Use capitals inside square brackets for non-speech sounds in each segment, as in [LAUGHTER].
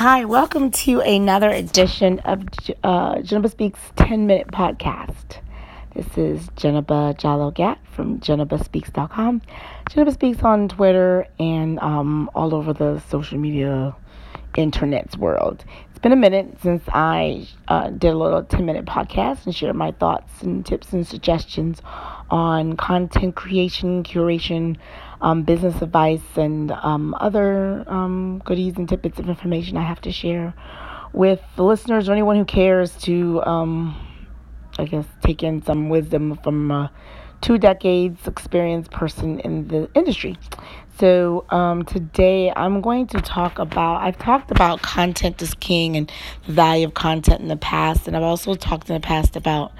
Hi, welcome to another edition of uh, Speaks 10 Minute Podcast. This is Jennifer Jallo Gat from JenniferSpeaks.com. Jennifer Speaks on Twitter and um, all over the social media internet's world. It's been a minute since I uh, did a little 10 minute podcast and shared my thoughts and tips and suggestions on content creation, curation, um, business advice, and um, other um, goodies and tidbits of information I have to share with the listeners or anyone who cares to, um, I guess, take in some wisdom from a two decades experienced person in the industry. So um, today I'm going to talk about, I've talked about content is king and the value of content in the past, and I've also talked in the past about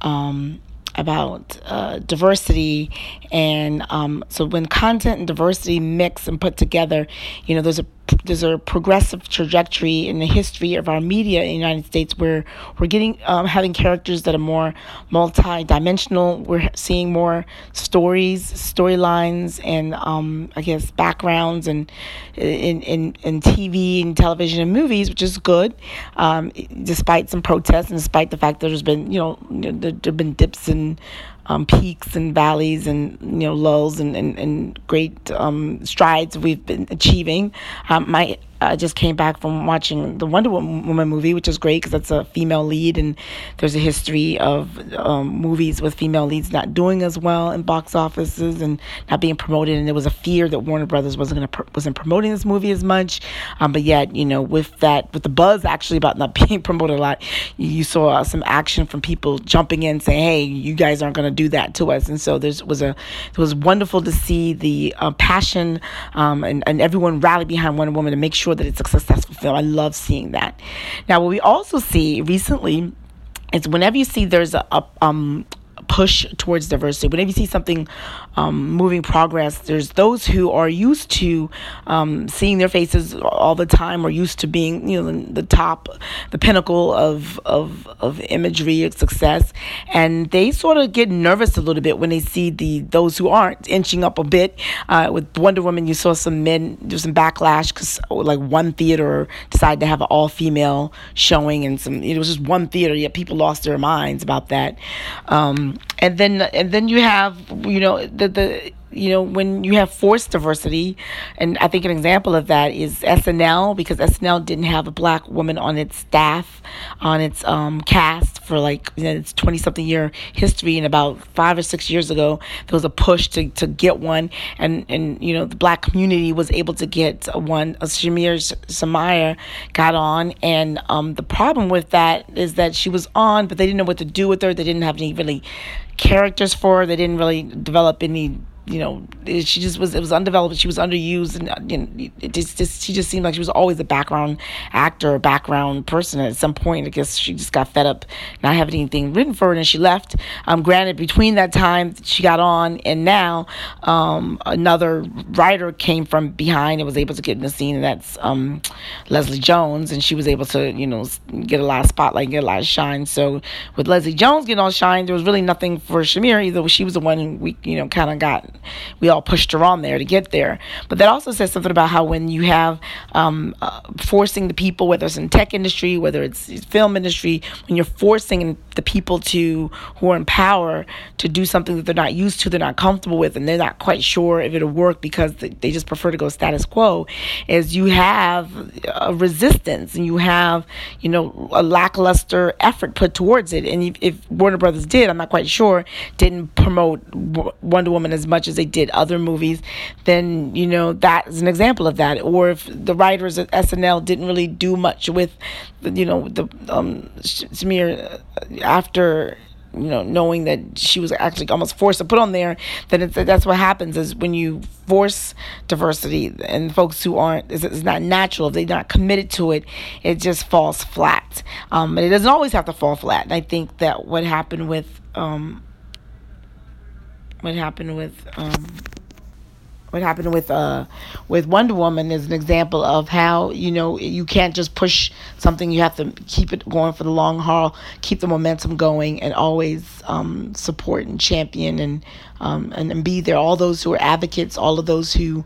um, about uh, diversity and um, so when content and diversity mix and put together you know there's a there's a progressive trajectory in the history of our media in the United States where we're getting um, having characters that are more multi-dimensional. We're seeing more stories, storylines, and um, I guess backgrounds and in, in in TV and television and movies, which is good, um, despite some protests and despite the fact that there's been you know there have been dips and um, peaks and valleys and you know lulls and, and, and great um, strides we've been achieving. Um, my I just came back from watching the Wonder Woman movie, which is great because that's a female lead, and there's a history of um, movies with female leads not doing as well in box offices and not being promoted. And there was a fear that Warner Brothers wasn't gonna pr- wasn't promoting this movie as much, um, but yet you know with that with the buzz actually about not [LAUGHS] being promoted a lot, you, you saw some action from people jumping in saying, "Hey, you guys aren't gonna do that to us." And so there was a it was wonderful to see the uh, passion um, and and everyone rally behind Wonder Woman to make sure sure that it's a successful film. I love seeing that. Now, what we also see recently is whenever you see there's a, a um, push towards diversity. Whenever you see something um, moving progress, there's those who are used to um, seeing their faces all the time, or used to being, you know, the, top, the pinnacle of of of imagery of success, and they sort of get nervous a little bit when they see the those who aren't inching up a bit. Uh, with Wonder Woman, you saw some men, there's some backlash because like one theater decided to have an all female showing, and some it was just one theater, yet people lost their minds about that. Um, and then and then you have you know the the you know, when you have forced diversity, and I think an example of that is SNL because SNL didn't have a black woman on its staff, on its um, cast for like you know, its 20 something year history. And about five or six years ago, there was a push to, to get one, and, and you know, the black community was able to get one. Uh, Sasheer Zamata got on, and um, the problem with that is that she was on, but they didn't know what to do with her. They didn't have any really characters for her. They didn't really develop any you know, she just was, it was undeveloped. She was underused. And, you know, it just, just, she just seemed like she was always a background actor, background person. At some point, I guess she just got fed up not having anything written for her and she left. Um, granted, between that time she got on and now, um, another writer came from behind and was able to get in the scene, and that's, um, Leslie Jones. And she was able to, you know, get a lot of spotlight, get a lot of shine. So with Leslie Jones getting all shine, there was really nothing for Sasheer either. She was the one we, you know, kind of got [LAUGHS] we all pushed her on there to get there. But that also says something about how when you have um, uh, forcing the people, whether it's in tech industry, whether it's film industry, when you're forcing the people to who are in power to do something that they're not used to, they're not comfortable with, and they're not quite sure if it'll work because they just prefer to go status quo, is you have a resistance and you have you know a lackluster effort put towards it. And if Warner Brothers did, I'm not quite sure, didn't promote Wonder Woman as much as they did other movies, then you know that is an example of that. Or if the writers at SNL didn't really do much with, you know, the um, Sasheer uh, after you know, knowing that she was actually almost forced to put on there, then that's what happens is when you force diversity and folks who aren't, it's, not natural, if they're not committed to it, it just falls flat. Um, it doesn't always have to fall flat. And I think that what happened with um, what happened with um, what happened with uh with Wonder Woman is an example of how you know you can't just push something. You have to keep it going for the long haul keep the momentum going and always um, support and champion and, um, and and be there. All those who are advocates all of those who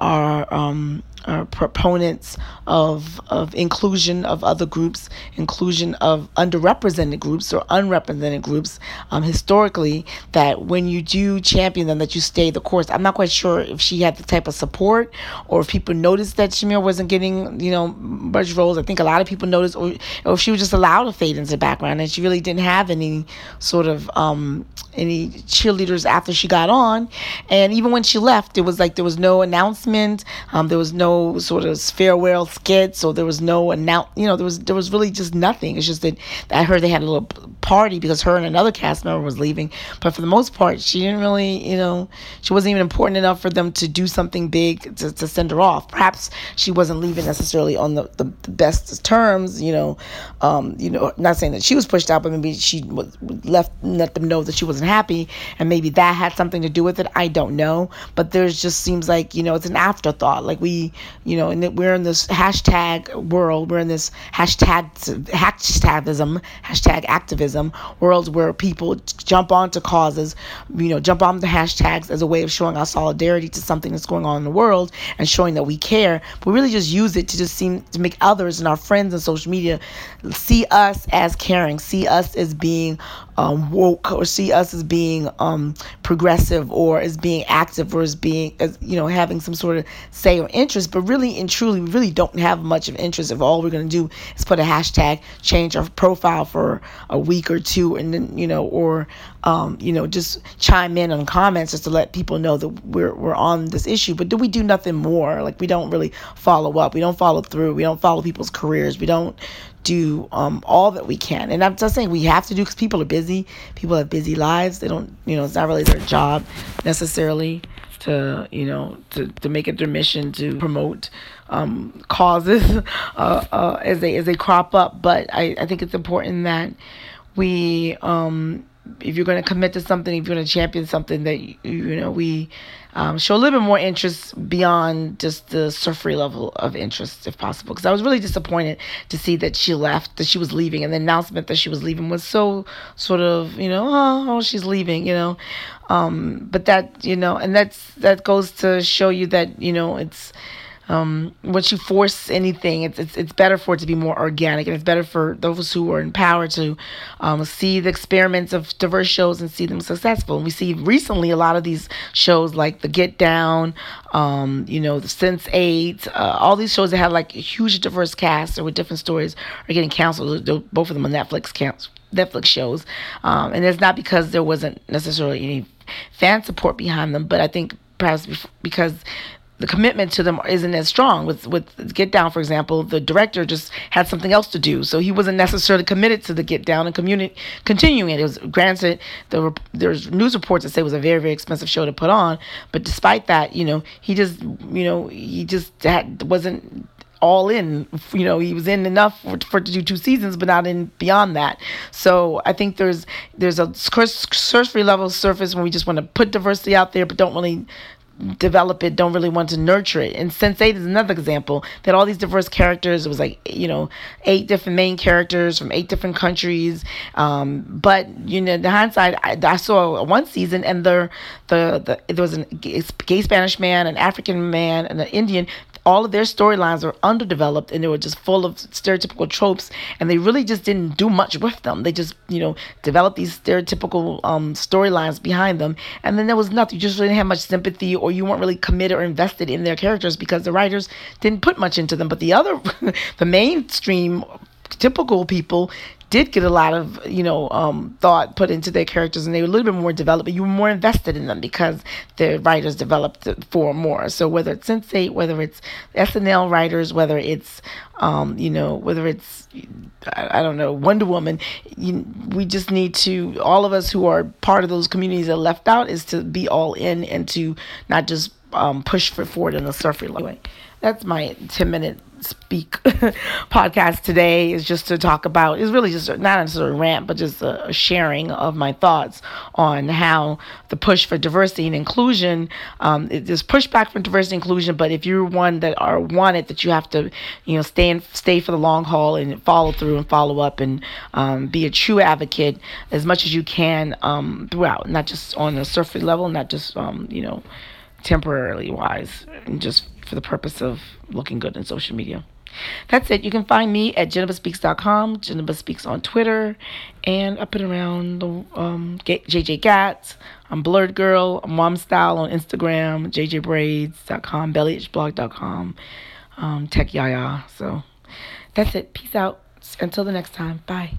are um, uh, proponents of of inclusion of other groups, inclusion of underrepresented groups or unrepresented groups. Um, historically, that when you do champion them, that you stay the course. I'm not quite sure if she had the type of support or if people noticed that Sasheer wasn't getting you know much roles. I think a lot of people noticed, or, or if she was just allowed to fade into the background and she really didn't have any sort of um, any cheerleaders after she got on. And even when she left, it was like there was no announcement. Um, there was no sort of farewell skit. So there was no announce. You know, there was there was really just nothing. It's just that I heard they had a little party because her and another cast member was leaving. But for the most part, she didn't really. You know, she wasn't even important enough for them to do something big to, to send her off. Perhaps she wasn't leaving necessarily on the, the, the best terms. You know, um, you know, not saying that she was pushed out, but maybe she was left let them know that she wasn't happy, and maybe that had something to do with it. I don't know, but there's just seems like you know it's an afterthought. Like we, you know, and we're in this hashtag world. We're in this hashtag hashtagism, hashtag activism world where people jump onto causes, you know, jump on the hashtags as a way of showing our solidarity to something that's going on in the world and showing that we care. But we really just use it to just seem to make others and our friends on social media see us as caring, see us as being um, woke, or see us as being um, progressive, or as being active, or as being, as, you know, having some sort of say or interest. But really and truly, we really don't have much of interest if all we're going to do is put a hashtag, change our profile for a week or two, and then, you know, or, um, you know, just chime in on comments just to let people know that we're, we're on this issue. But do we do nothing more? Like, we don't really follow up. We don't follow through. We don't follow people's careers. We don't do um, all that we can. And I'm just saying we have to do because people are busy. People have busy lives. They don't, you know, it's not really their job necessarily to, you know, to, to make it their mission to promote um, causes [LAUGHS] uh, uh, as they as they crop up. But I, I think it's important that we um, if you're going to commit to something, if you're going to champion something, that you, you know we um, show a little bit more interest beyond just the surfery level of interest, if possible. Because I was really disappointed to see that she left, that she was leaving, and the announcement that she was leaving was so sort of, you know, oh, oh she's leaving, you know. Um, but that, you know, and that's that goes to show you that, you know, it's um, once you force anything, it's, it's it's better for it to be more organic, and it's better for those who are in power to um, see the experiments of diverse shows and see them successful. And we see recently a lot of these shows like The Get Down, um, you know, the Sense8, uh, all these shows that have like huge diverse cast or with different stories are getting canceled. Both of them on Netflix canceled. Netflix shows, um, and it's not because there wasn't necessarily any fan support behind them, but I think perhaps because the commitment to them isn't as strong. With with Get Down, for example, the director just had something else to do, so he wasn't necessarily committed to the Get Down and communi- continuing it. It was granted there there's news reports that say it was a very very expensive show to put on, but despite that, you know, he just you know he just had, wasn't all in. You know, he was in enough for, for to do two seasons, but not in beyond that. So I think there's there's a surface level surface when we just want to put diversity out there, but don't really develop it, don't really want to nurture it. And Sense8 is another example that all these diverse characters, it was like, you know, eight different main characters from eight different countries. Um, but, you know, the hindsight, I, I saw one season and the, the, the, there was a gay Spanish man, an African man, and an Indian all of their storylines are underdeveloped and they were just full of stereotypical tropes and they really just didn't do much with them. They just you know developed these stereotypical um, storylines behind them and then there was nothing. You just didn't have much sympathy or you weren't really committed or invested in their characters because the writers didn't put much into them. But the other [LAUGHS] the mainstream typical people did get a lot of you know um, thought put into their characters and they were a little bit more developed but you were more invested in them because the writers developed for more so whether it's Sense8 whether it's snl writers whether it's um, you know whether it's I, I don't know Wonder Woman you, we just need to all of us who are part of those communities that left out is to be all in and to not just um, push for forward in a level. Anyway, that's my 10 minute speak [LAUGHS] podcast today is just to talk about is really just not necessarily a rant but just a, sharing of my thoughts on how the push for diversity and inclusion um, there's pushback from diversity and inclusion but if you're one that are wanted that you have to you know stay and stay for the long haul and follow through and follow up and um, be a true advocate as much as you can um, throughout not just on a surface level not just um, you know temporarily wise and just for the purpose of looking good in social media. That's it. You can find me at JenniferSpeaks.com, Jennifer Speaks on Twitter, and up and around the um, JJ Gats. I'm Blurred Girl, I'm Mom Style on Instagram, JJBraids.com, BellyItchBlog.com, um, Tech Yaya. So that's it. Peace out. Until the next time. Bye.